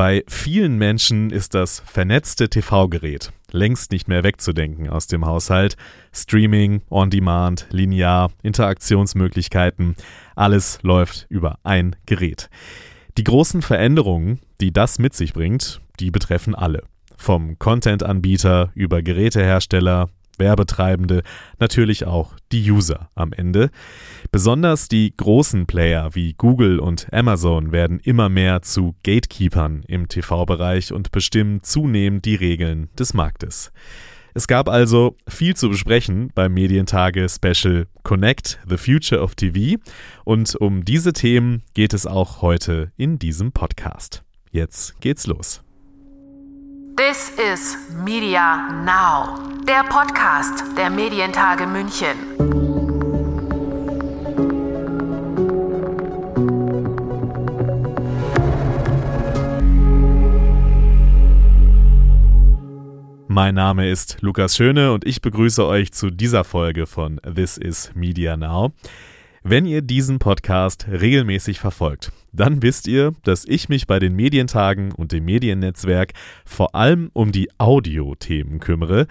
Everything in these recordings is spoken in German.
Bei vielen Menschen ist das vernetzte TV-Gerät längst nicht mehr wegzudenken aus dem Haushalt. Streaming, On-Demand, linear, Interaktionsmöglichkeiten, alles läuft über ein Gerät. Die großen Veränderungen, die das mit sich bringt, die betreffen alle. Vom Content-Anbieter über Gerätehersteller, Werbetreibende, natürlich auch die User am Ende. Besonders die großen Player wie Google und Amazon werden immer mehr zu Gatekeepers im TV-Bereich und bestimmen zunehmend die Regeln des Marktes. Es gab also viel zu besprechen beim Medientage Special Connect the Future of TV und um diese Themen geht es auch heute in diesem Podcast. Jetzt geht's los. This is Media Now, der Podcast der Medientage München. Mein Name ist Lukas Schöne und ich begrüße euch zu dieser Folge von This is Media Now. Wenn ihr diesen Podcast regelmäßig verfolgt, dann wisst ihr, dass ich mich bei den Medientagen und dem Mediennetzwerk vor allem um die Audio-Themen kümmere.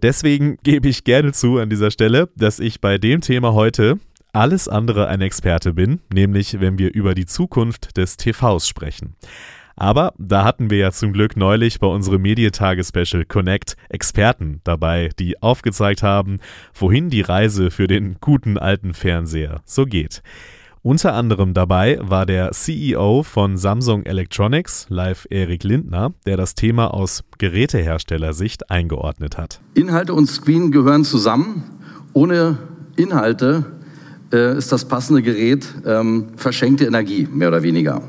Deswegen gebe ich gerne zu an dieser Stelle, dass ich bei dem Thema heute alles andere ein Experte bin, nämlich wenn wir über die Zukunft des TVs sprechen. Aber da hatten wir ja zum Glück neulich bei unserem Medientage-Special Connect Experten dabei, die aufgezeigt haben, wohin die Reise für den guten alten Fernseher so geht. Unter anderem dabei war der CEO von Samsung Electronics, Live Erik Lindner, der das Thema aus Geräteherstellersicht eingeordnet hat. Inhalte und Screen gehören zusammen. Ohne Inhalte äh, ist das passende Gerät ähm, verschenkte Energie, mehr oder weniger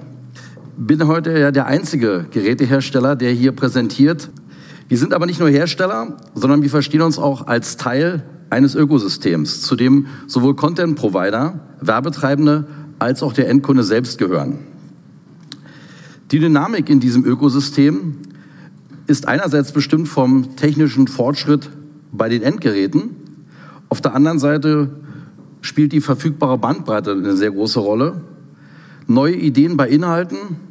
bin heute ja der einzige Gerätehersteller, der hier präsentiert. Wir sind aber nicht nur Hersteller, sondern wir verstehen uns auch als Teil eines Ökosystems, zu dem sowohl Content-Provider, Werbetreibende als auch der Endkunde selbst gehören. Die Dynamik in diesem Ökosystem ist einerseits bestimmt vom technischen Fortschritt bei den Endgeräten. Auf der anderen Seite spielt die verfügbare Bandbreite eine sehr große Rolle. Neue Ideen bei Inhalten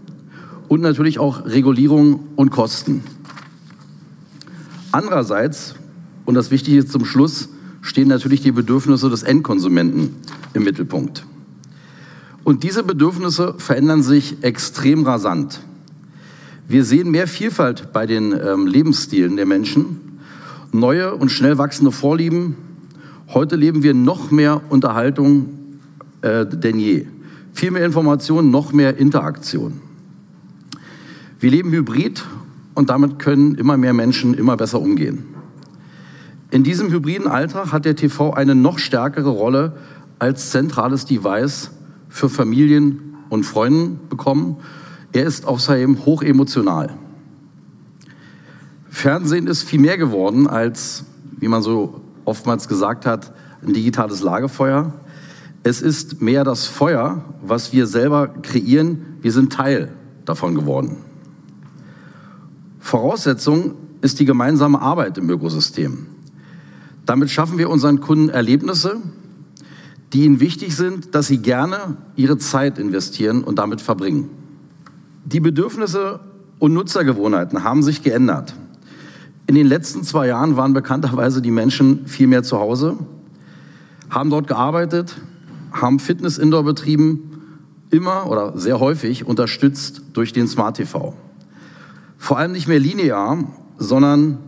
und natürlich auch Regulierung und Kosten. Andererseits, und das Wichtige zum Schluss, stehen natürlich die Bedürfnisse des Endkonsumenten im Mittelpunkt. Und diese Bedürfnisse verändern sich extrem rasant. Wir sehen mehr Vielfalt bei den ähm, Lebensstilen der Menschen, neue und schnell wachsende Vorlieben. Heute leben wir noch mehr Unterhaltung äh, denn je. Viel mehr Information, noch mehr Interaktion. Wir leben hybrid und damit können immer mehr Menschen immer besser umgehen. In diesem hybriden Alltag hat der TV eine noch stärkere Rolle als zentrales Device für Familien und Freunden bekommen. Er ist außerdem hoch emotional. Fernsehen ist viel mehr geworden als, wie man so oftmals gesagt hat, ein digitales Lagefeuer. Es ist mehr das Feuer, was wir selber kreieren. Wir sind Teil davon geworden. Voraussetzung ist die gemeinsame Arbeit im Ökosystem. Damit schaffen wir unseren Kunden Erlebnisse, die ihnen wichtig sind, dass sie gerne ihre Zeit investieren und damit verbringen. Die Bedürfnisse und Nutzergewohnheiten haben sich geändert. In den letzten zwei Jahren waren bekannterweise die Menschen viel mehr zu Hause, haben dort gearbeitet, haben Fitness Indoor betrieben, immer oder sehr häufig unterstützt durch den Smart TV. Vor allem nicht mehr linear, sondern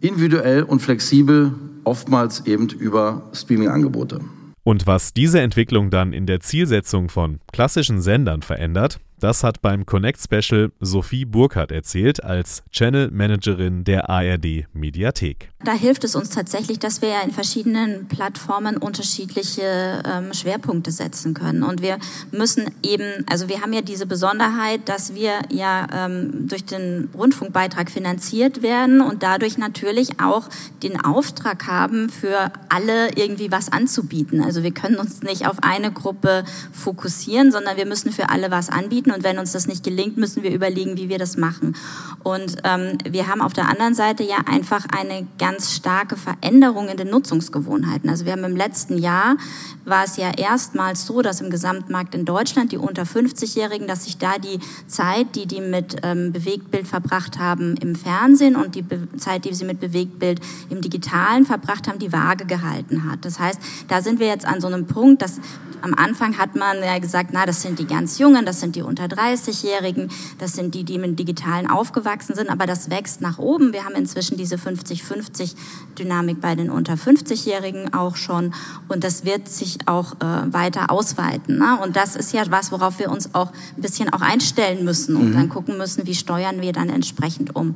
individuell und flexibel, oftmals eben über Streaming-Angebote. Und was diese Entwicklung dann in der Zielsetzung von klassischen Sendern verändert, das hat beim Connect Special Sophie Burkhardt erzählt als Channel Managerin der ARD Mediathek. Da hilft es uns tatsächlich, dass wir ja in verschiedenen Plattformen unterschiedliche ähm, Schwerpunkte setzen können. Und wir müssen eben, also wir haben ja diese Besonderheit, dass wir ja ähm, durch den Rundfunkbeitrag finanziert werden und dadurch natürlich auch den Auftrag haben, für alle irgendwie was anzubieten. Also wir können uns nicht auf eine Gruppe fokussieren, sondern wir müssen für alle was anbieten Und wenn uns das nicht gelingt, müssen wir überlegen, wie wir das machen. Und ähm, wir haben auf der anderen Seite ja einfach eine ganz starke Veränderung in den Nutzungsgewohnheiten. Also wir haben im letzten Jahr war es ja erstmals so, dass im Gesamtmarkt in Deutschland die unter 50-Jährigen, dass sich da die Zeit, die die mit ähm, Bewegtbild verbracht haben im Fernsehen und die Be Zeit, die sie mit Bewegtbild im Digitalen verbracht haben, die Waage gehalten hat. Das heißt, da sind wir jetzt an so einem Punkt, dass am Anfang hat man ja gesagt, na, das sind die ganz Jungen, das sind die unter 30-Jährigen, das sind die, die mit Digitalen aufgewachsen sind, aber das wächst nach oben. Wir haben inzwischen diese 50-50-Dynamik bei den unter 50-Jährigen auch schon und das wird sich auch äh, weiter ausweiten. Ne? Und das ist ja was, worauf wir uns auch ein bisschen auch einstellen müssen und mhm. dann gucken müssen, wie steuern wir dann entsprechend um.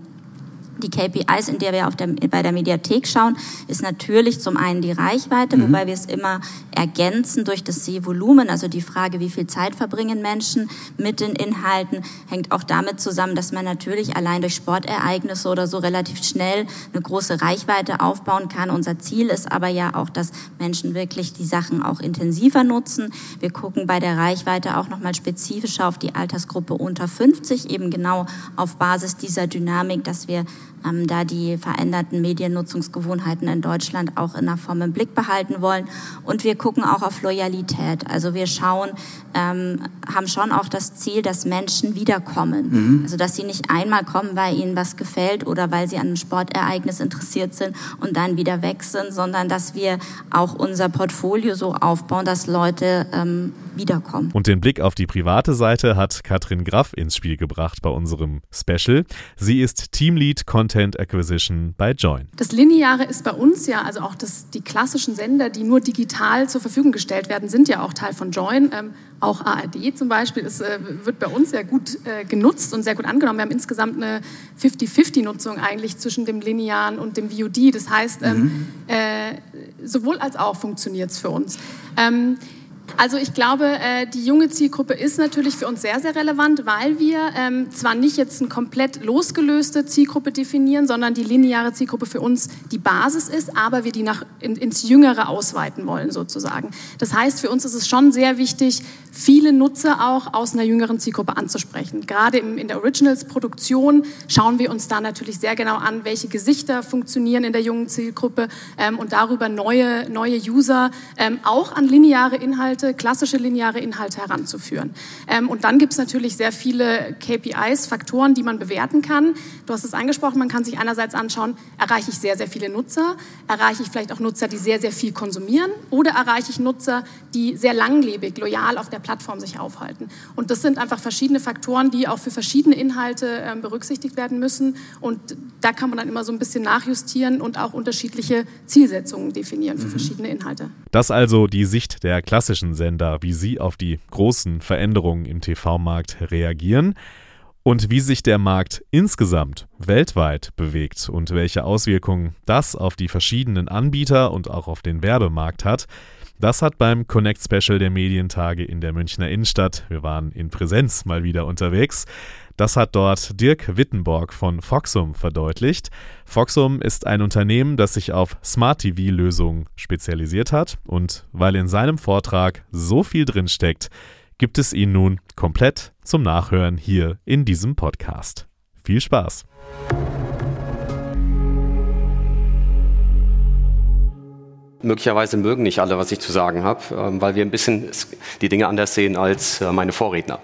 Die KPIs, in der wir auf der, bei der Mediathek schauen, ist natürlich zum einen die Reichweite, mhm. wobei wir es immer ergänzen durch das Sehvolumen. Also die Frage, wie viel Zeit verbringen Menschen mit den Inhalten, hängt auch damit zusammen, dass man natürlich allein durch Sportereignisse oder so relativ schnell eine große Reichweite aufbauen kann. Unser Ziel ist aber ja auch, dass Menschen wirklich die Sachen auch intensiver nutzen. Wir gucken bei der Reichweite auch nochmal spezifischer auf die Altersgruppe unter 50, eben genau auf Basis dieser Dynamik, dass wir ähm, da die veränderten Mediennutzungsgewohnheiten in Deutschland auch in der Form im Blick behalten wollen. Und wir gucken auch auf Loyalität. Also wir schauen, ähm, haben schon auch das Ziel, dass Menschen wiederkommen. Mhm. Also dass sie nicht einmal kommen, weil ihnen was gefällt oder weil sie an einem Sportereignis interessiert sind und dann wieder weg sind, sondern dass wir auch unser Portfolio so aufbauen, dass Leute ähm, wiederkommen. Und den Blick auf die private Seite hat Katrin Graff ins Spiel gebracht bei unserem Special. Sie ist Teamlead Content Acquisition bei Join. Das Lineare ist bei uns ja, also auch das, die klassischen Sender, die nur digital zur Verfügung gestellt werden, sind ja auch Teil von Join. Ähm, auch ARD zum Beispiel ist, äh, wird bei uns sehr gut äh, genutzt und sehr gut angenommen. Wir haben insgesamt eine 50-50-Nutzung eigentlich zwischen dem Linearen und dem VOD. Das heißt, ähm, mhm. äh, sowohl als auch funktioniert es für uns. Ähm, also ich glaube, äh, die junge Zielgruppe ist natürlich für uns sehr, sehr relevant, weil wir ähm, zwar nicht jetzt eine komplett losgelöste Zielgruppe definieren, sondern die lineare Zielgruppe für uns die Basis ist, aber wir die nach, in, ins Jüngere ausweiten wollen sozusagen. Das heißt, für uns ist es schon sehr wichtig, viele Nutzer auch aus einer jüngeren Zielgruppe anzusprechen. Gerade in der Originals-Produktion schauen wir uns da natürlich sehr genau an, welche Gesichter funktionieren in der jungen Zielgruppe ähm, und darüber neue, neue User ähm, auch an lineare Inhalte Inhalte, klassische lineare Inhalte heranzuführen. Ähm, und dann gibt es natürlich sehr viele KPIs, Faktoren, die man bewerten kann. Du hast es angesprochen, man kann sich einerseits anschauen, erreiche ich sehr, sehr viele Nutzer, erreiche ich vielleicht auch Nutzer, die sehr, sehr viel konsumieren oder erreiche ich Nutzer, die sehr langlebig, loyal auf der Plattform sich aufhalten. Und das sind einfach verschiedene Faktoren, die auch für verschiedene Inhalte ähm, berücksichtigt werden müssen. Und da kann man dann immer so ein bisschen nachjustieren und auch unterschiedliche Zielsetzungen definieren für mhm. verschiedene Inhalte. Das also die Sicht der klassischen Sender, wie sie auf die großen Veränderungen im TV-Markt reagieren und wie sich der Markt insgesamt weltweit bewegt und welche Auswirkungen das auf die verschiedenen Anbieter und auch auf den Werbemarkt hat. Das hat beim Connect Special der Medientage in der Münchner Innenstadt, wir waren in Präsenz mal wieder unterwegs, das hat dort Dirk Wittenborg von Foxum verdeutlicht. Foxum ist ein Unternehmen, das sich auf Smart TV-Lösungen spezialisiert hat und weil in seinem Vortrag so viel drinsteckt, gibt es ihn nun komplett zum Nachhören hier in diesem Podcast. Viel Spaß! Möglicherweise mögen nicht alle, was ich zu sagen habe, ähm, weil wir ein bisschen die Dinge anders sehen als äh, meine Vorredner.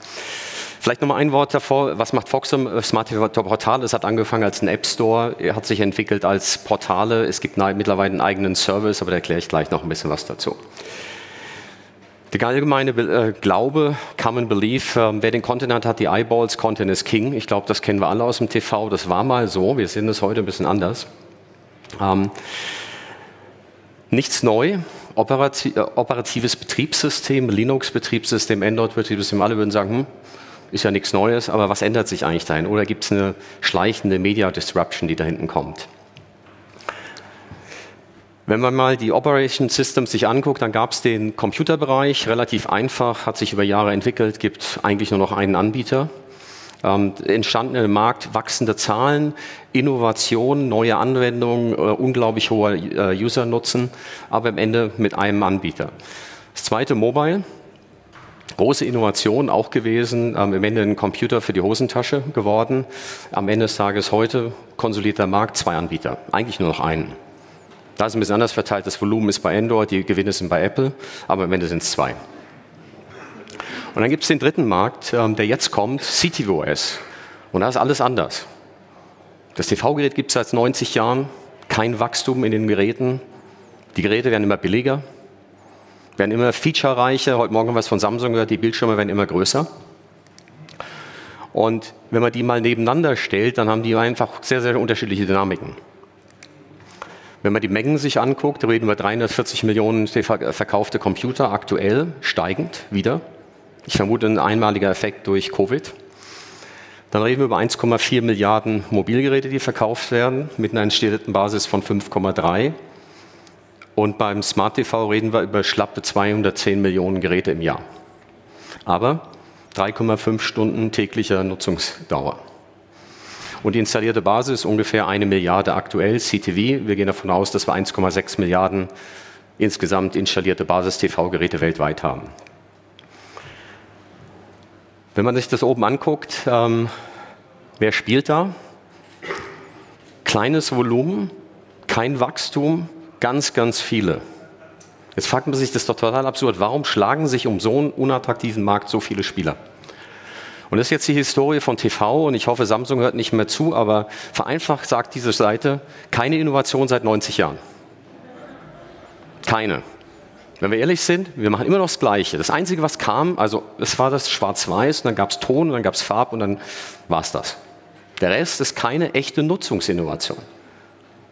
Vielleicht noch mal ein Wort davor. Was macht Foxum? Äh, Smart TV Portal. Es hat angefangen als ein App Store, hat sich entwickelt als Portale. Es gibt mittlerweile einen eigenen Service, aber da erkläre ich gleich noch ein bisschen was dazu. Der allgemeine äh, Glaube, Common Belief, äh, wer den Content hat, hat die Eyeballs, Content ist King. Ich glaube, das kennen wir alle aus dem TV. Das war mal so. Wir sehen das heute ein bisschen anders. Ähm, nichts neu. Operati äh, operatives Betriebssystem, Linux-Betriebssystem, Android-Betriebssystem, alle würden sagen, hm, ist ja nichts Neues, aber was ändert sich eigentlich dahin? Oder gibt es eine schleichende Media Disruption, die da hinten kommt? Wenn man mal die Operation Systems sich anguckt, dann gab es den Computerbereich, relativ einfach, hat sich über Jahre entwickelt, gibt eigentlich nur noch einen Anbieter. Ähm, entstanden im Markt wachsende Zahlen, Innovation, neue Anwendungen, äh, unglaublich hoher äh, User-Nutzen, aber am Ende mit einem Anbieter. Das zweite Mobile. Große Innovation auch gewesen, ähm, am Ende ein Computer für die Hosentasche geworden. Am Ende des Tages heute konsolidierter Markt, zwei Anbieter, eigentlich nur noch einen. Da ist ein bisschen anders verteilt, das Volumen ist bei Android, die Gewinne sind bei Apple, aber am Ende sind es zwei. Und dann gibt es den dritten Markt, ähm, der jetzt kommt, CTVOS. Und da ist alles anders. Das TV-Gerät gibt es seit 90 Jahren, kein Wachstum in den Geräten. Die Geräte werden immer billiger, werden immer featurereicher. Heute Morgen haben wir es von Samsung gehört, die Bildschirme werden immer größer. Und wenn man die mal nebeneinander stellt, dann haben die einfach sehr, sehr unterschiedliche Dynamiken. Wenn man die Mengen sich anguckt, reden wir 340 Millionen verkaufte Computer aktuell, steigend wieder. Ich vermute ein einmaliger Effekt durch Covid. Dann reden wir über 1,4 Milliarden Mobilgeräte, die verkauft werden, mit einer installierten Basis von 5,3. Und beim Smart TV reden wir über schlappe 210 Millionen Geräte im Jahr. Aber 3,5 Stunden täglicher Nutzungsdauer. Und die installierte Basis ist ungefähr eine Milliarde aktuell, CTV. Wir gehen davon aus, dass wir 1,6 Milliarden insgesamt installierte Basis-TV-Geräte weltweit haben. Wenn man sich das oben anguckt, ähm, wer spielt da? Kleines Volumen, kein Wachstum, ganz, ganz viele. Jetzt fragt man sich, das ist doch total absurd. Warum schlagen sich um so einen unattraktiven Markt so viele Spieler? Und das ist jetzt die Historie von TV und ich hoffe, Samsung hört nicht mehr zu, aber vereinfacht sagt diese Seite, keine Innovation seit 90 Jahren. Keine. Wenn wir ehrlich sind, wir machen immer noch das Gleiche. Das Einzige, was kam, also es war das Schwarz-Weiß, und dann gab es Ton, und dann gab es Farb und dann war es das. Der Rest ist keine echte Nutzungsinnovation.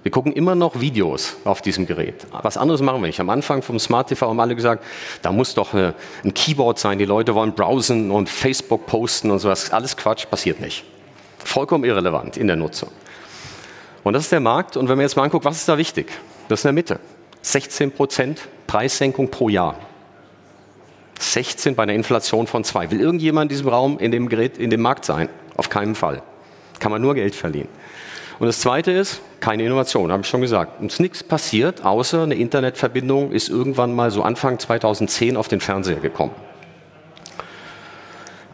Wir gucken immer noch Videos auf diesem Gerät. Was anderes machen wir nicht. Am Anfang vom Smart TV haben alle gesagt, da muss doch eine, ein Keyboard sein. Die Leute wollen browsen und Facebook posten und sowas. Alles Quatsch, passiert nicht. Vollkommen irrelevant in der Nutzung. Und das ist der Markt. Und wenn man jetzt mal anguckt, was ist da wichtig? Das ist in der Mitte. 16 Prozent Preissenkung pro Jahr. 16 bei einer Inflation von 2. Will irgendjemand in diesem Raum, in dem Gerät, in dem Markt sein? Auf keinen Fall. Kann man nur Geld verlieren. Und das Zweite ist, keine Innovation, habe ich schon gesagt. Uns nichts passiert, außer eine Internetverbindung ist irgendwann mal so Anfang 2010 auf den Fernseher gekommen.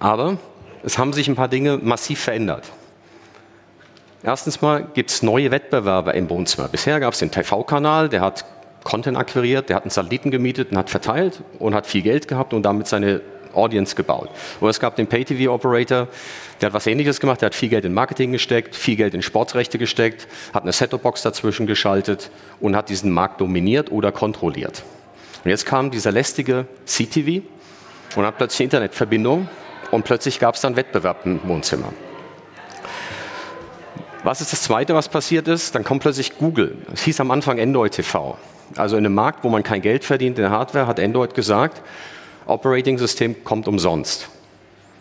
Aber es haben sich ein paar Dinge massiv verändert. Erstens mal gibt es neue Wettbewerber im Wohnzimmer. Bisher gab es den TV-Kanal, der hat Content akquiriert, der hat einen Satelliten gemietet und hat verteilt und hat viel Geld gehabt und damit seine Audience gebaut. Oder es gab den Pay-TV-Operator, der hat was Ähnliches gemacht, der hat viel Geld in Marketing gesteckt, viel Geld in Sportrechte gesteckt, hat eine Set-Top-Box dazwischen geschaltet und hat diesen Markt dominiert oder kontrolliert. Und jetzt kam dieser lästige CTV und hat plötzlich eine Internetverbindung und plötzlich gab es dann Wettbewerb im Wohnzimmer. Was ist das Zweite, was passiert ist? Dann kommt plötzlich Google. Es hieß am Anfang Android TV. Also in einem Markt, wo man kein Geld verdient in der Hardware, hat Android gesagt, Operating-System kommt umsonst.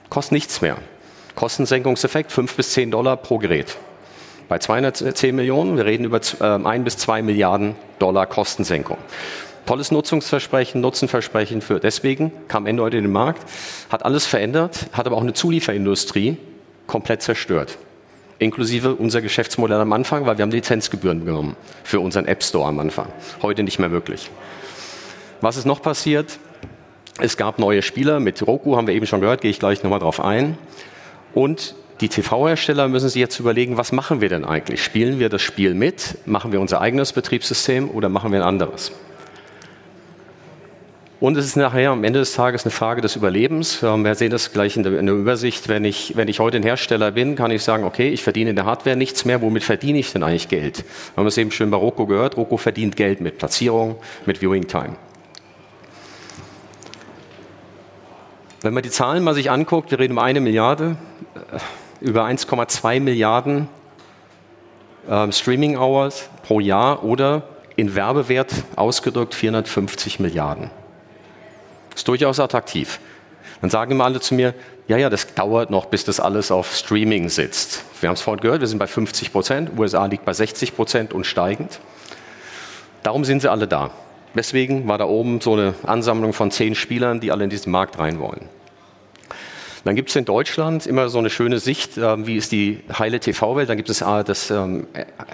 Kostet nichts mehr. Kostensenkungseffekt 5 bis 10 Dollar pro Gerät. Bei 210 Millionen, wir reden über 1 äh, bis 2 Milliarden Dollar Kostensenkung. Tolles Nutzungsversprechen, Nutzenversprechen für. Deswegen kam Android in den Markt, hat alles verändert, hat aber auch eine Zulieferindustrie komplett zerstört inklusive unser Geschäftsmodell am Anfang, weil wir haben Lizenzgebühren genommen für unseren App Store am Anfang. Heute nicht mehr möglich. Was ist noch passiert? Es gab neue Spieler. Mit Roku haben wir eben schon gehört, gehe ich gleich nochmal drauf ein. Und die TV-Hersteller müssen sich jetzt überlegen, was machen wir denn eigentlich? Spielen wir das Spiel mit? Machen wir unser eigenes Betriebssystem oder machen wir ein anderes? Und es ist nachher am Ende des Tages eine Frage des Überlebens. Ähm, wir sehen das gleich in der, in der, Übersicht. Wenn ich, wenn ich heute ein Hersteller bin, kann ich sagen, okay, ich verdiene in der Hardware nichts mehr. Womit verdiene ich denn eigentlich Geld? Wir haben es eben schön bei Roku gehört. Roku verdient Geld mit Platzierung, mit Viewing Time. Wenn man die Zahlen mal sich anguckt, wir reden um eine Milliarde, äh, über 1,2 Milliarden äh, Streaming Hours pro Jahr oder in Werbewert ausgedrückt 450 Milliarden. Ist durchaus attraktiv. Dann sagen immer alle zu mir, ja, ja, das dauert noch, bis das alles auf Streaming sitzt. Wir haben es vorhin gehört, wir sind bei 50 Prozent, USA liegt bei 60 Prozent und steigend. Darum sind sie alle da. Deswegen war da oben so eine Ansammlung von zehn Spielern, die alle in diesen Markt rein wollen. Dann gibt es in Deutschland immer so eine schöne Sicht, äh, wie ist die heile TV-Welt. Dann gibt es äh, das ähm,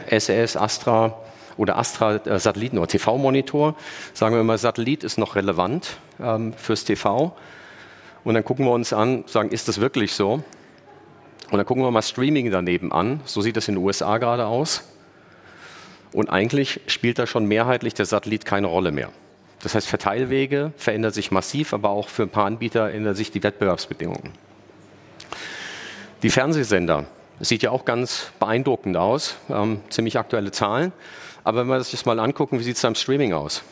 SES, Astra, oder Astra-Satelliten äh, oder TV-Monitor. Sagen wir mal, Satellit ist noch relevant ähm, fürs TV. Und dann gucken wir uns an, sagen, ist das wirklich so? Und dann gucken wir mal Streaming daneben an. So sieht das in den USA gerade aus. Und eigentlich spielt da schon mehrheitlich der Satellit keine Rolle mehr. Das heißt, Verteilwege verändern sich massiv, aber auch für ein paar Anbieter ändern sich die Wettbewerbsbedingungen. Die Fernsehsender, das sieht ja auch ganz beeindruckend aus, ähm, ziemlich aktuelle Zahlen. Aber wenn wir das mal angucken, wie sieht es da im Streaming aus?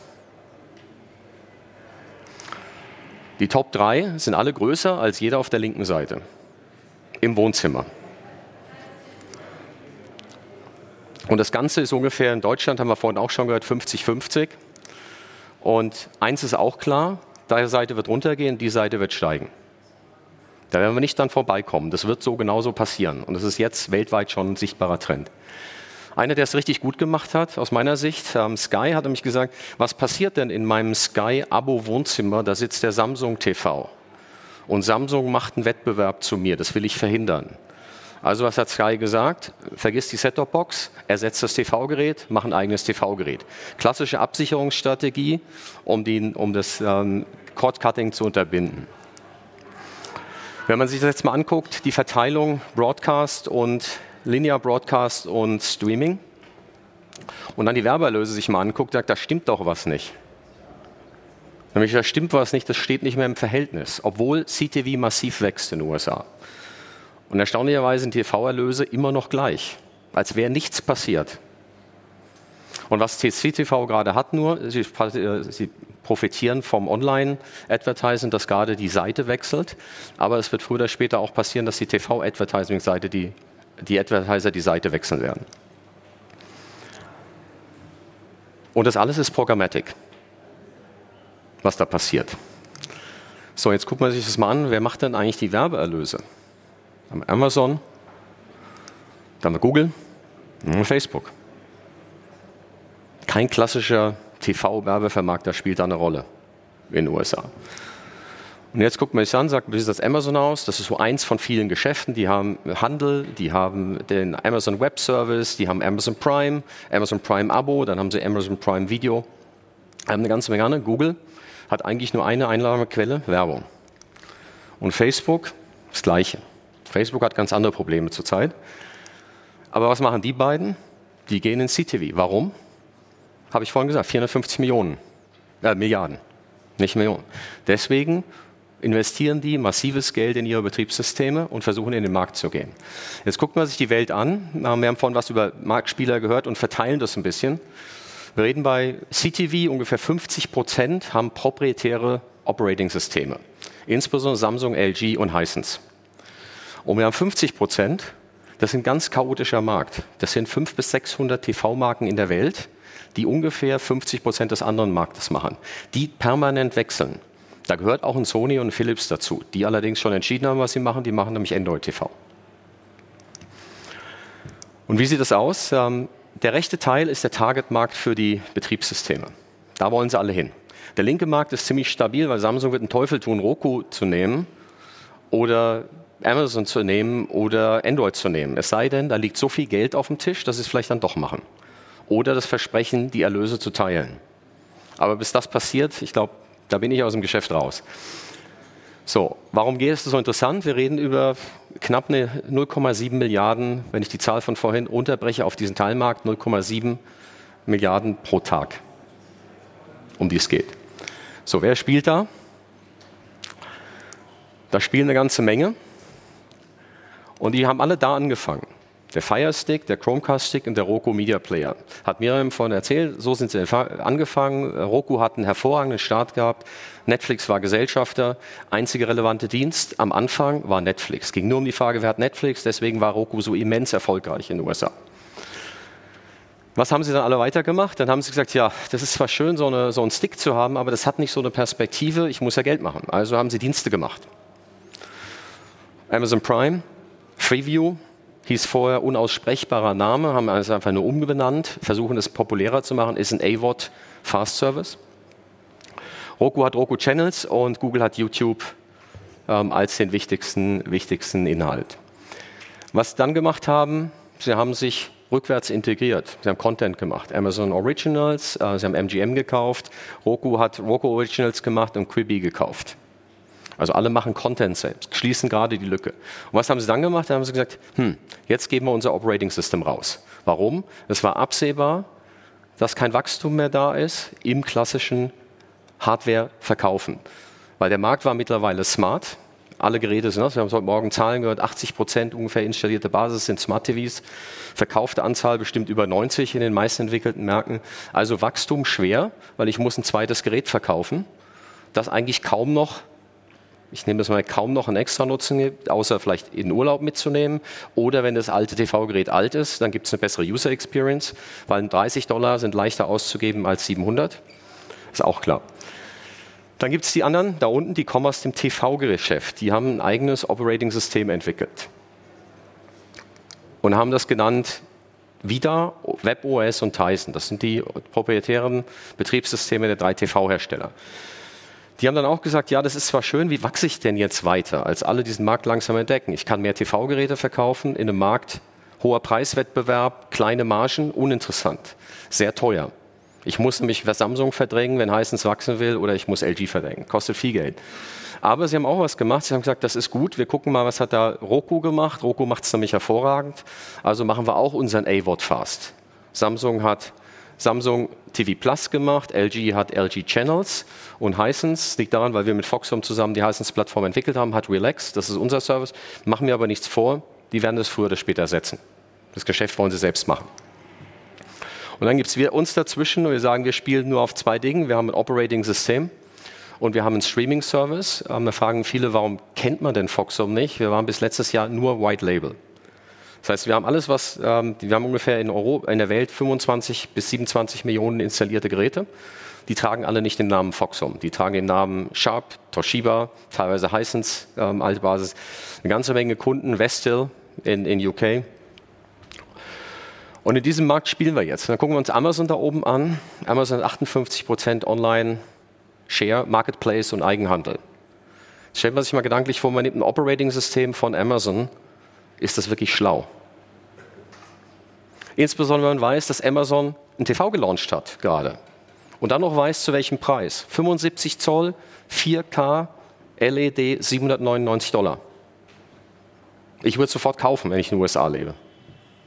Die Top 3 sind alle größer als jeder auf der linken Seite im Wohnzimmer. Und das Ganze ist ungefähr in Deutschland, haben wir vorhin auch schon gehört, 50-50. Und eins ist auch klar, die Seite wird runtergehen, die Seite wird steigen. Da werden wir nicht dann vorbeikommen. Das wird so genauso passieren. Und das ist jetzt weltweit schon ein sichtbarer Trend. Einer, der es richtig gut gemacht hat, aus meiner Sicht, ähm, Sky, hat nämlich gesagt, was passiert denn in meinem Sky-Abo-Wohnzimmer? Da sitzt der Samsung TV. Und Samsung macht einen Wettbewerb zu mir. Das will ich verhindern. Also was hat Sky gesagt? Vergiss die Set-Top-Box, ersetzt das TV-Gerät, mach ein eigenes TV-Gerät. Klassische Absicherungsstrategie, um, die, um das ähm, Cord-Cutting zu unterbinden. Wenn man sich das jetzt mal anguckt, die Verteilung Broadcast und Linear Broadcast und Streaming und dann die Werbeerlöse sich mal anguckt, sagt, da stimmt doch was nicht. Nämlich, da stimmt was nicht, das steht nicht mehr im Verhältnis, obwohl CTV massiv wächst in den USA. Und erstaunlicherweise sind TV-Erlöse immer noch gleich, als wäre nichts passiert. Und was CTV gerade hat nur, sie, sie profitieren vom Online-Advertising, dass gerade die Seite wechselt. Aber es wird früher oder später auch passieren, dass die TV-Advertising-Seite, die, die Advertiser die Seite wechseln werden. Und das alles ist Programmatic was da passiert. So, jetzt guckt man sich das mal an. Wer macht denn eigentlich die Werbeerlöse? Da haben wir Amazon, da haben wir Google und Facebook. Kein klassischer TV-Werbevermarkter spielt da eine Rolle in den USA. Und jetzt guckt man sich an, sagt, wie sieht das Amazon aus? Das ist so eins von vielen Geschäften. Die haben Handel, die haben den Amazon Web Service, die haben Amazon Prime, Amazon Prime Abo, dann haben sie Amazon Prime Video. Haben eine ganze Menge an. Google hat eigentlich nur eine Einnahmequelle, Werbung. Und Facebook, das Gleiche. Facebook hat ganz andere Probleme zurzeit. Aber was machen die beiden? Die gehen in CTV. Warum? Habe ich vorhin gesagt, 450 Millionen, äh, Milliarden, nicht Millionen. Deswegen investieren die massives Geld in ihre Betriebssysteme und versuchen in den Markt zu gehen. Jetzt guckt man sich die Welt an. Wir haben vorhin was über Marktspieler gehört und verteilen das ein bisschen. Wir reden bei CTV, ungefähr 50 Prozent haben proprietäre Operating-Systeme, insbesondere Samsung, LG und Hisense. Und wir haben 50 Prozent, das ist ein ganz chaotischer Markt. Das sind 500 bis 600 TV-Marken in der Welt, die ungefähr 50 Prozent des anderen Marktes machen, die permanent wechseln. Da gehört auch ein Sony und ein Philips dazu, die allerdings schon entschieden haben, was sie machen. Die machen nämlich Android TV. Und wie sieht das aus? Ähm, der rechte Teil ist der Targetmarkt für die Betriebssysteme. Da wollen sie alle hin. Der linke Markt ist ziemlich stabil, weil Samsung wird einen Teufel tun, Roku zu nehmen oder Amazon zu nehmen oder Android zu nehmen. Es sei denn, da liegt so viel Geld auf dem Tisch, dass sie es vielleicht dann doch machen. Oder das Versprechen, die Erlöse zu teilen. Aber bis das passiert, ich glaube, da bin ich aus dem Geschäft raus. So, warum geht es so interessant? Wir reden über knapp 0,7 Milliarden, wenn ich die Zahl von vorhin unterbreche auf diesen Teilmarkt, 0,7 Milliarden pro Tag, um die es geht. So, wer spielt da? Da spielen eine ganze Menge. Und die haben alle da angefangen. Der Fire Stick, der Chromecast Stick und der Roku Media Player. Hat Miriam vorhin erzählt, so sind sie angefangen. Roku hat einen hervorragenden Start gehabt. Netflix war Gesellschafter. Einzige relevante Dienst am Anfang war Netflix. Ging nur um die Frage, wer hat Netflix? Deswegen war Roku so immens erfolgreich in den USA. Was haben sie dann alle weitergemacht? Dann haben sie gesagt, ja, das ist zwar schön, so, eine, so einen Stick zu haben, aber das hat nicht so eine Perspektive, ich muss ja Geld machen. Also haben sie Dienste gemacht. Amazon Prime, Freeview, hieß vorher unaussprechbarer Name, haben es einfach nur umbenannt, versuchen es populärer zu machen, ist ein AVOD Fast Service. Roku hat Roku Channels und Google hat YouTube ähm, als den wichtigsten, wichtigsten Inhalt. Was sie dann gemacht haben, sie haben sich rückwärts integriert. Sie haben Content gemacht. Amazon Originals, äh, sie haben MGM gekauft, Roku hat Roku Originals gemacht und Quibi gekauft. Also alle machen Content selbst, schließen gerade die Lücke. Und was haben sie dann gemacht? Da haben sie gesagt, hm, jetzt geben wir unser Operating System raus. Warum? Es war absehbar, dass kein Wachstum mehr da ist im klassischen Hardware-Verkaufen. Weil der Markt war mittlerweile smart. Alle Geräte sind das. Wir haben heute Morgen Zahlen gehört. 80 Prozent ungefähr installierte Basis sind Smart TVs. Verkaufte Anzahl bestimmt über 90 in den meisten entwickelten Märkten. Also Wachstum schwer, weil ich muss ein zweites Gerät verkaufen, das eigentlich kaum noch ich nehme das mal kaum noch einen extra Nutzen gibt, außer vielleicht in Urlaub mitzunehmen. Oder wenn das alte TV-Gerät alt ist, dann gibt es eine bessere User Experience, weil 30 Dollar sind leichter auszugeben als 700. Ist auch klar. Dann gibt es die anderen da unten, die kommen aus dem TV-Geschäft. Die haben ein eigenes Operating-System entwickelt und haben das genannt VIDA, WebOS und Tyson. Das sind die proprietären Betriebssysteme der drei TV-Hersteller. Die haben dann auch gesagt, ja, das ist zwar schön, wie wachse ich denn jetzt weiter, als alle diesen Markt langsam entdecken? Ich kann mehr TV-Geräte verkaufen in einem Markt, hoher Preiswettbewerb, kleine Margen, uninteressant, sehr teuer. Ich muss nämlich Samsung verdrängen, wenn Hisense wachsen will, oder ich muss LG verdrängen. Kostet viel Geld. Aber sie haben auch was gemacht. Sie haben gesagt, das ist gut. Wir gucken mal, was hat da Roku gemacht. Roku macht es nämlich hervorragend. Also machen wir auch unseren A-Wort fast. Samsung hat Samsung TV Plus gemacht, LG hat LG Channels und Hisense, liegt daran, weil wir mit Foxhome zusammen die Hisense-Plattform entwickelt haben, hat Relax, das ist unser Service. Machen wir aber nichts vor, die werden das früher oder später ersetzen. Das Geschäft wollen sie selbst machen. Und dann gibt es uns dazwischen und wir sagen, wir spielen nur auf zwei Dingen. Wir haben ein Operating-System und wir haben einen Streaming-Service. Ähm, da fragen viele, warum kennt man denn Foxhome nicht? Wir waren bis letztes Jahr nur White Label. Das heißt, wir haben alles, was, ähm, wir haben ungefähr in, Europa, in der Welt 25 bis 27 Millionen installierte Geräte. Die tragen alle nicht den Namen Foxhome. Die tragen den Namen Sharp, Toshiba, teilweise Hisense, ähm, alte Basis. Eine ganze Menge Kunden, Vestil in, in UK, und in diesem Markt spielen wir jetzt. Dann gucken wir uns Amazon da oben an. Amazon 58 Prozent Online, Share, Marketplace und Eigenhandel. Jetzt stellt man sich mal gedanklich vor, man nimmt ein Operating-System von Amazon. Ist das wirklich schlau? Insbesondere wenn man weiß, dass Amazon ein TV gelauncht hat gerade. Und dann noch weiß, zu welchem Preis. 75 Zoll, 4K, LED, 799 Dollar. Ich würde es sofort kaufen, wenn ich in den USA lebe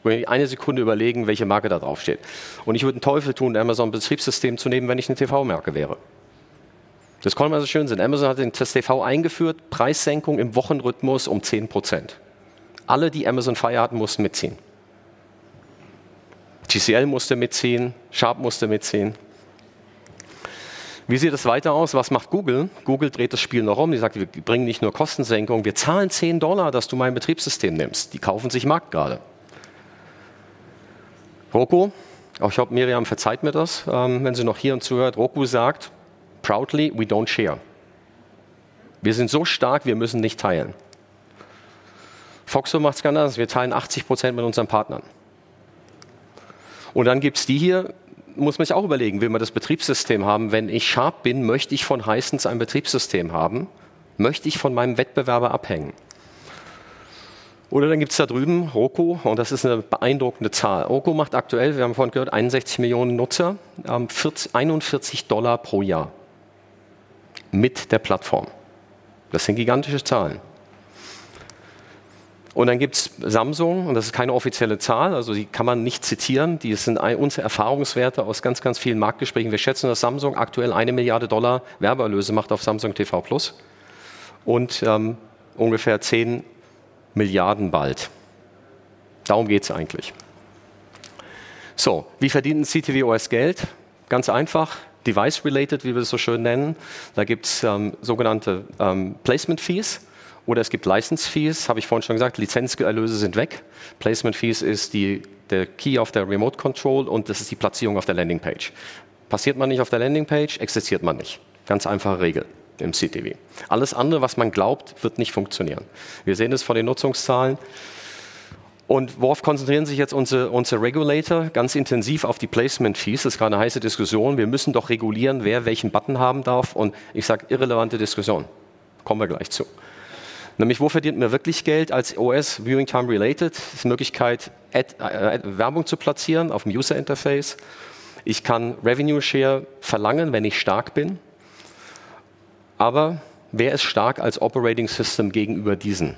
eine Sekunde überlegen, welche Marke da drauf steht. Und ich würde einen Teufel tun, Amazon Betriebssystem zu nehmen, wenn ich eine TV-Marke wäre. Das konnte man so schön sehen. Amazon hat das TV eingeführt, Preissenkung im Wochenrhythmus um 10 Prozent. Alle, die Amazon Fire hatten, mussten mitziehen. TCL musste mitziehen, Sharp musste mitziehen. Wie sieht es weiter aus? Was macht Google? Google dreht das Spiel noch um. Die sagt, wir bringen nicht nur Kostensenkung, wir zahlen 10 Dollar, dass du mein Betriebssystem nimmst. Die kaufen sich Markt gerade. Roku, ich hoffe, Miriam verzeiht mir das, ähm, wenn sie noch hier und zuhört. Roku sagt, proudly, we don't share. Wir sind so stark, wir müssen nicht teilen. Foxo macht es ganz anders. Wir teilen 80 Prozent mit unseren Partnern. Und dann gibt es die hier, muss man sich auch überlegen, will man das Betriebssystem haben? Wenn ich Sharp bin, möchte ich von Hisense ein Betriebssystem haben? Möchte ich von meinem Wettbewerber abhängen? Oder dann gibt es da drüben Roku und das ist eine beeindruckende Zahl. Roku macht aktuell, wir haben vorhin gehört, 61 Millionen Nutzer, 41 Dollar pro Jahr mit der Plattform. Das sind gigantische Zahlen. Und dann gibt es Samsung, und das ist keine offizielle Zahl, also die kann man nicht zitieren, die sind unsere Erfahrungswerte aus ganz, ganz vielen Marktgesprächen. Wir schätzen, dass Samsung aktuell eine Milliarde Dollar Werbeerlöse macht auf Samsung TV Plus und ähm, ungefähr 10 Milliarden bald. Darum geht es eigentlich. So, wie verdient ein CTV-OS Geld? Ganz einfach, Device-related, wie wir es so schön nennen. Da gibt es ähm, sogenannte ähm, Placement-Fees oder es gibt License-Fees, habe ich vorhin schon gesagt, Lizenzerlöse sind weg. Placement-Fees ist die, der Key auf der Remote Control und das ist die Platzierung auf der Landingpage. Passiert man nicht auf der Landingpage, existiert man nicht. Ganz einfache Regel im CTV. Alles andere, was man glaubt, wird nicht funktionieren. Wir sehen es von den Nutzungszahlen. Und worauf konzentrieren sich jetzt unsere, unsere Regulator? Ganz intensiv auf die Placement Fees. Das ist gerade eine heiße Diskussion. Wir müssen doch regulieren, wer welchen Button haben darf. Und ich sage irrelevante Diskussion. Kommen wir gleich zu. Nämlich, wo verdient man wirklich Geld als OS Viewing Time Related? Das ist die Möglichkeit, Ad, äh, Werbung zu platzieren auf dem User Interface. Ich kann Revenue Share verlangen, wenn ich stark bin. Aber wer ist stark als Operating System gegenüber diesen?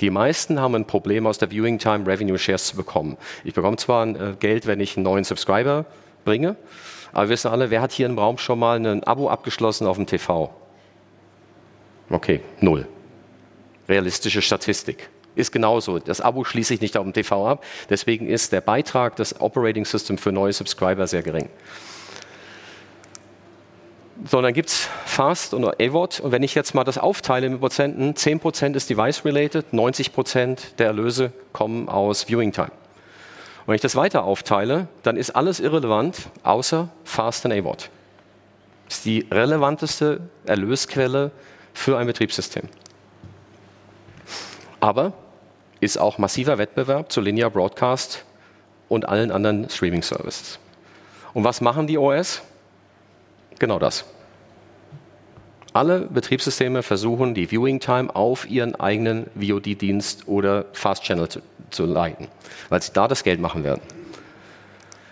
Die meisten haben ein Problem, aus der Viewing Time Revenue Shares zu bekommen. Ich bekomme zwar äh, Geld, wenn ich einen neuen Subscriber bringe, aber wir wissen alle, wer hat hier im Raum schon mal ein Abo abgeschlossen auf dem TV? Okay, null. Realistische Statistik. Ist genauso. Das Abo schließe ich nicht auf dem TV ab. Deswegen ist der Beitrag des Operating System für neue Subscriber sehr gering. So, dann gibt es Fast und AVOD. Und wenn ich jetzt mal das aufteile mit Prozenten, 10% ist Device-related, 90% der Erlöse kommen aus Viewing Time. Und wenn ich das weiter aufteile, dann ist alles irrelevant, außer Fast und AVOD. Das ist die relevanteste Erlösquelle für ein Betriebssystem. Aber ist auch massiver Wettbewerb zu Linear Broadcast und allen anderen Streaming Services. Und was machen die OS? Genau das. Alle Betriebssysteme versuchen, die Viewing Time auf ihren eigenen VOD-Dienst oder Fast Channel zu, zu leiten, weil sie da das Geld machen werden.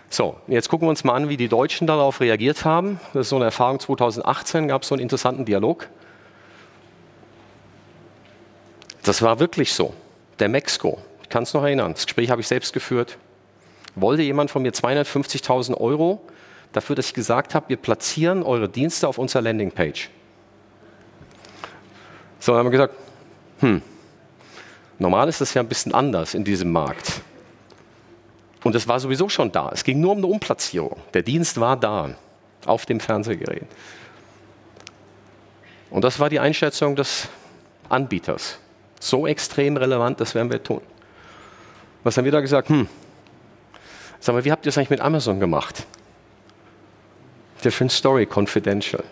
So, jetzt gucken wir uns mal an, wie die Deutschen darauf reagiert haben. Das ist so eine Erfahrung 2018, gab es so einen interessanten Dialog. Das war wirklich so. Der Mexiko, ich kann es noch erinnern, das Gespräch habe ich selbst geführt, wollte jemand von mir 250.000 Euro dafür, dass ich gesagt habe, wir platzieren eure Dienste auf unserer Landingpage. So, dann haben wir gesagt, hm, normal ist das ja ein bisschen anders in diesem Markt. Und es war sowieso schon da. Es ging nur um eine Umplatzierung. Der Dienst war da, auf dem Fernsehgerät. Und das war die Einschätzung des Anbieters. So extrem relevant, das werden wir tun. Was haben wir da gesagt? Hm, sag mal, wie habt ihr es eigentlich mit Amazon gemacht? Different Story, confidential.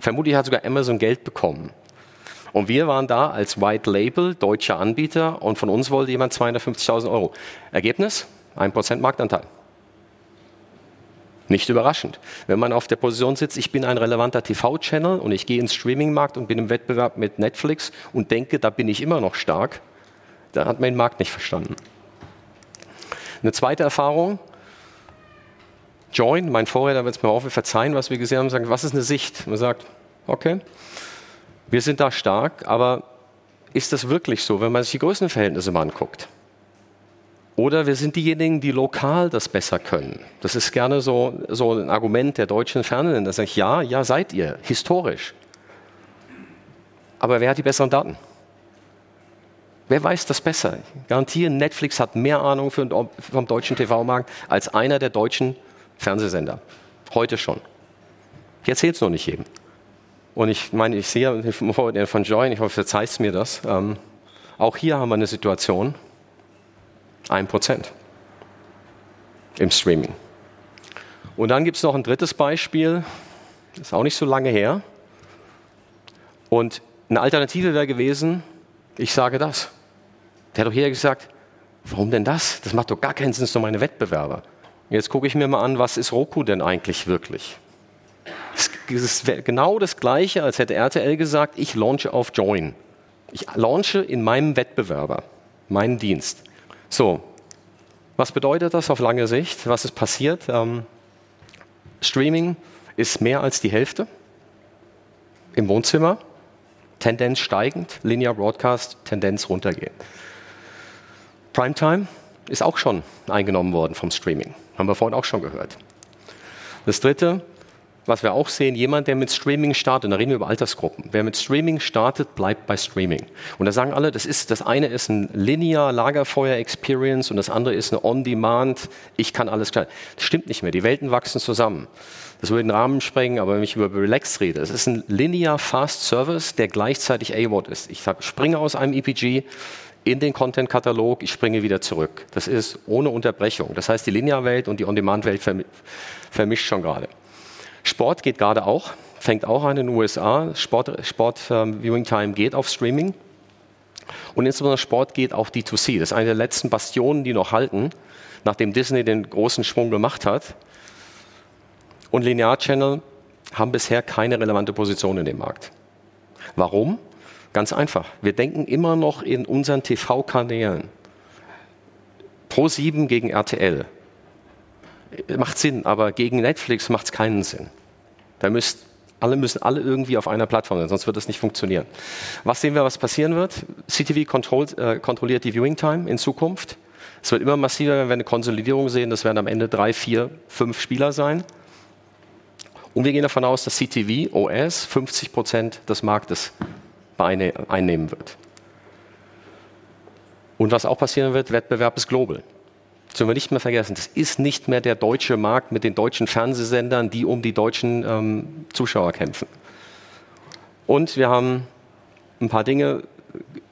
Vermutlich hat sogar Amazon Geld bekommen. Und wir waren da als White Label, deutscher Anbieter, und von uns wollte jemand 250.000 Euro. Ergebnis? 1% Marktanteil. Nicht überraschend. Wenn man auf der Position sitzt, ich bin ein relevanter TV-Channel und ich gehe ins Streaming-Markt und bin im Wettbewerb mit Netflix und denke, da bin ich immer noch stark, dann hat man den Markt nicht verstanden. Eine zweite Erfahrung, Join, mein Vorredner wird es mir auch verzeihen, was wir gesehen haben, sagt, was ist eine Sicht? Man sagt, okay, wir sind da stark, aber ist das wirklich so, wenn man sich die Größenverhältnisse mal anguckt? Oder wir sind diejenigen, die lokal das besser können. Das ist gerne so, so ein Argument der deutschen Fernsehen. Da sage ich, ja, ja, seid ihr, historisch. Aber wer hat die besseren Daten? Wer weiß das besser? Ich garantiere, Netflix hat mehr Ahnung vom deutschen TV-Markt als einer der deutschen Fernsehsender. Heute schon. Ich erzähle es noch nicht jedem. Und ich meine, ich sehe von Join, ich hoffe, verzeihst mir das. Ähm, auch hier haben wir eine Situation, ein Prozent im Streaming. Und dann gibt es noch ein drittes Beispiel, das ist auch nicht so lange her. Und eine Alternative wäre gewesen, ich sage das. Der hat doch hier gesagt, warum denn das? Das macht doch gar keinen Sinn, das sind meine Wettbewerber. Jetzt gucke ich mir mal an, was ist Roku denn eigentlich wirklich? Es ist genau das Gleiche, als hätte RTL gesagt, ich launche auf Join. Ich launche in meinem Wettbewerber, meinen Dienst. So, was bedeutet das auf lange Sicht? Was ist passiert? Ähm, Streaming ist mehr als die Hälfte im Wohnzimmer, Tendenz steigend, Linear Broadcast, Tendenz runtergehen. Primetime ist auch schon eingenommen worden vom Streaming, haben wir vorhin auch schon gehört. Das dritte, was wir auch sehen, jemand, der mit Streaming startet, da reden wir über Altersgruppen. Wer mit Streaming startet, bleibt bei Streaming. Und da sagen alle, das ist, das eine ist ein linear Lagerfeuer Experience und das andere ist eine On-Demand, ich kann alles klar. Das stimmt nicht mehr. Die Welten wachsen zusammen. Das würde den Rahmen sprengen, aber wenn ich über Relax rede, es ist ein linear Fast Service, der gleichzeitig AWOD ist. Ich springe aus einem EPG in den Content-Katalog, ich springe wieder zurück. Das ist ohne Unterbrechung. Das heißt, die Linear-Welt und die On-Demand-Welt vermischt schon gerade. Sport geht gerade auch, fängt auch an in den USA. Sport, Sport ähm, Viewing Time geht auf Streaming. Und insbesondere Sport geht auch D2C. Das ist eine der letzten Bastionen, die noch halten, nachdem Disney den großen Schwung gemacht hat. Und Linear Channel haben bisher keine relevante Position in dem Markt. Warum? Ganz einfach. Wir denken immer noch in unseren TV-Kanälen. Pro 7 gegen RTL macht Sinn, aber gegen Netflix macht es keinen Sinn. Da müsst Alle müssen alle irgendwie auf einer Plattform sein, sonst wird das nicht funktionieren. Was sehen wir, was passieren wird? CTV kontrolliert, äh, kontrolliert die Viewing Time in Zukunft. Es wird immer massiver, wenn wir eine Konsolidierung sehen. Das werden am Ende drei, vier, fünf Spieler sein. Und wir gehen davon aus, dass CTV OS 50 Prozent des Marktes einnehmen wird. Und was auch passieren wird, Wettbewerb ist global. Sollen wir nicht mehr vergessen. Das ist nicht mehr der deutsche Markt mit den deutschen Fernsehsendern, die um die deutschen ähm, Zuschauer kämpfen. Und wir haben ein paar Dinge.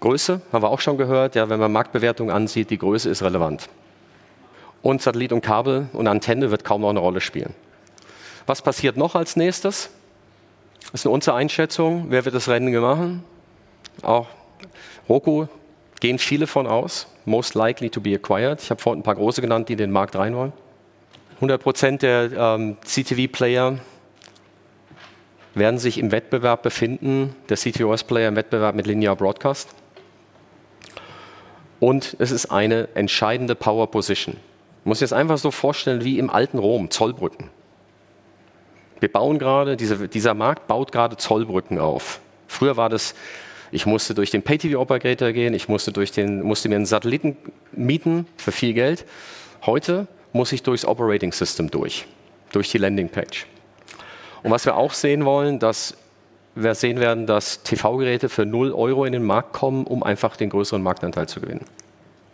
Größe haben wir auch schon gehört. Ja, wenn man Marktbewertung ansieht, die Größe ist relevant. Und Satellit und Kabel und Antenne wird kaum noch eine Rolle spielen. Was passiert noch als nächstes? Das ist unsere Einschätzung. Wer wird das Rennen machen? Auch Roku gehen viele von aus. Most likely to be acquired. Ich habe vorhin ein paar große genannt, die in den Markt rein wollen. 100 Prozent der ähm, CTV-Player werden sich im Wettbewerb befinden, der CTOS-Player im Wettbewerb mit Linear Broadcast. Und es ist eine entscheidende Power Position. Ich muss jetzt einfach so vorstellen wie im alten Rom, Zollbrücken. Wir bauen gerade, diese, dieser Markt baut gerade Zollbrücken auf. Früher war das ich musste durch den Pay-TV-Operator gehen, ich musste, durch den, musste mir einen Satelliten mieten für viel Geld. Heute muss ich durchs Operating System durch, durch die Landingpage. Und was wir auch sehen wollen, dass wir sehen werden, dass TV-Geräte für 0 Euro in den Markt kommen, um einfach den größeren Marktanteil zu gewinnen.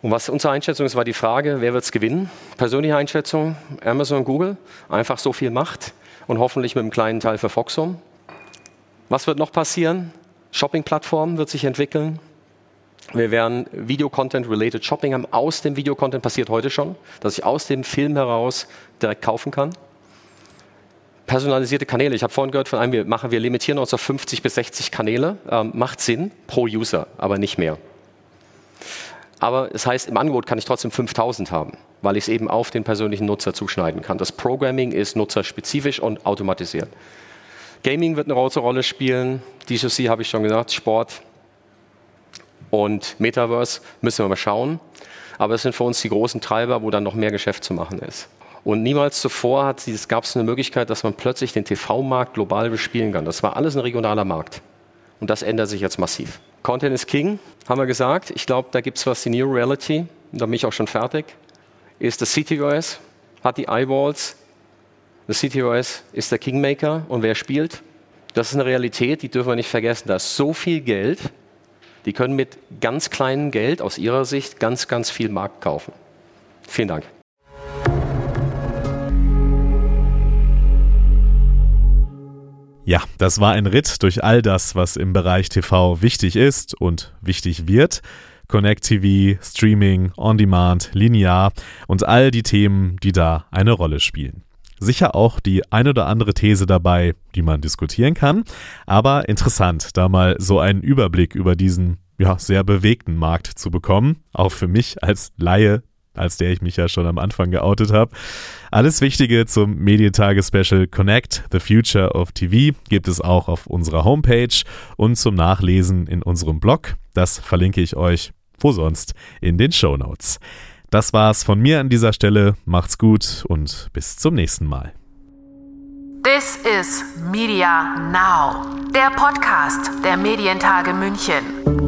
Und was unsere Einschätzung ist, war die Frage, wer wird es gewinnen? Persönliche Einschätzung, Amazon, Google, einfach so viel Macht und hoffentlich mit einem kleinen Teil für Foxhome. Was wird noch passieren? Shopping-Plattform wird sich entwickeln. Wir werden Video-Content-related Shopping haben. Aus dem Video-Content passiert heute schon, dass ich aus dem Film heraus direkt kaufen kann. Personalisierte Kanäle. Ich habe vorhin gehört von einem, wir machen, wir limitieren uns auf 50 bis 60 Kanäle. Ähm, macht Sinn pro User, aber nicht mehr. Aber es das heißt, im Angebot kann ich trotzdem 5000 haben, weil ich es eben auf den persönlichen Nutzer zuschneiden kann. Das Programming ist nutzerspezifisch und automatisiert. Gaming wird eine große Rolle spielen. D2C habe ich schon gesagt, Sport und Metaverse müssen wir mal schauen. Aber es sind für uns die großen Treiber, wo dann noch mehr Geschäft zu machen ist. Und niemals zuvor gab es eine Möglichkeit, dass man plötzlich den TV-Markt global bespielen kann. Das war alles ein regionaler Markt. Und das ändert sich jetzt massiv. Content is King, haben wir gesagt. Ich glaube, da gibt es was, die New Reality, da bin ich auch schon fertig, ist das CTOS, hat die Eyeballs, das CTOS ist der Kingmaker und wer spielt? Das ist eine Realität, die dürfen wir nicht vergessen. Da ist so viel Geld, die können mit ganz kleinem Geld aus ihrer Sicht ganz, ganz viel Markt kaufen. Vielen Dank. Ja, das war ein Ritt durch all das, was im Bereich TV wichtig ist und wichtig wird. Connect TV, Streaming, On-Demand, Linear und all die Themen, die da eine Rolle spielen sicher auch die ein oder andere These dabei, die man diskutieren kann. Aber interessant, da mal so einen Überblick über diesen ja, sehr bewegten Markt zu bekommen. Auch für mich als Laie, als der ich mich ja schon am Anfang geoutet habe. Alles Wichtige zum Medientage-Special Connect the Future of TV gibt es auch auf unserer Homepage und zum Nachlesen in unserem Blog. Das verlinke ich euch wo sonst in den Show Notes. Das war's von mir an dieser Stelle. Macht's gut und bis zum nächsten Mal. This is Media Now, der Podcast der Medientage München.